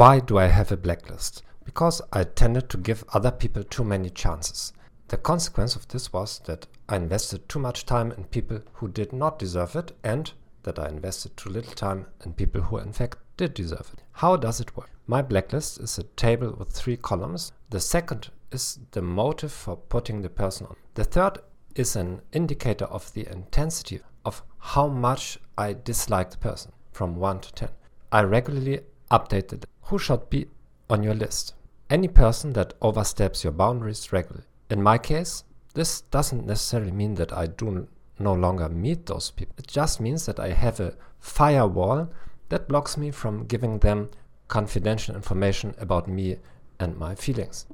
Why do I have a blacklist? Because I tended to give other people too many chances. The consequence of this was that I invested too much time in people who did not deserve it and that I invested too little time in people who in fact did deserve it. How does it work? My blacklist is a table with three columns. The second is the motive for putting the person on. The third is an indicator of the intensity of how much I dislike the person from 1 to 10. I regularly update it. Who should be on your list? Any person that oversteps your boundaries regularly. In my case, this doesn't necessarily mean that I do no longer meet those people. It just means that I have a firewall that blocks me from giving them confidential information about me and my feelings.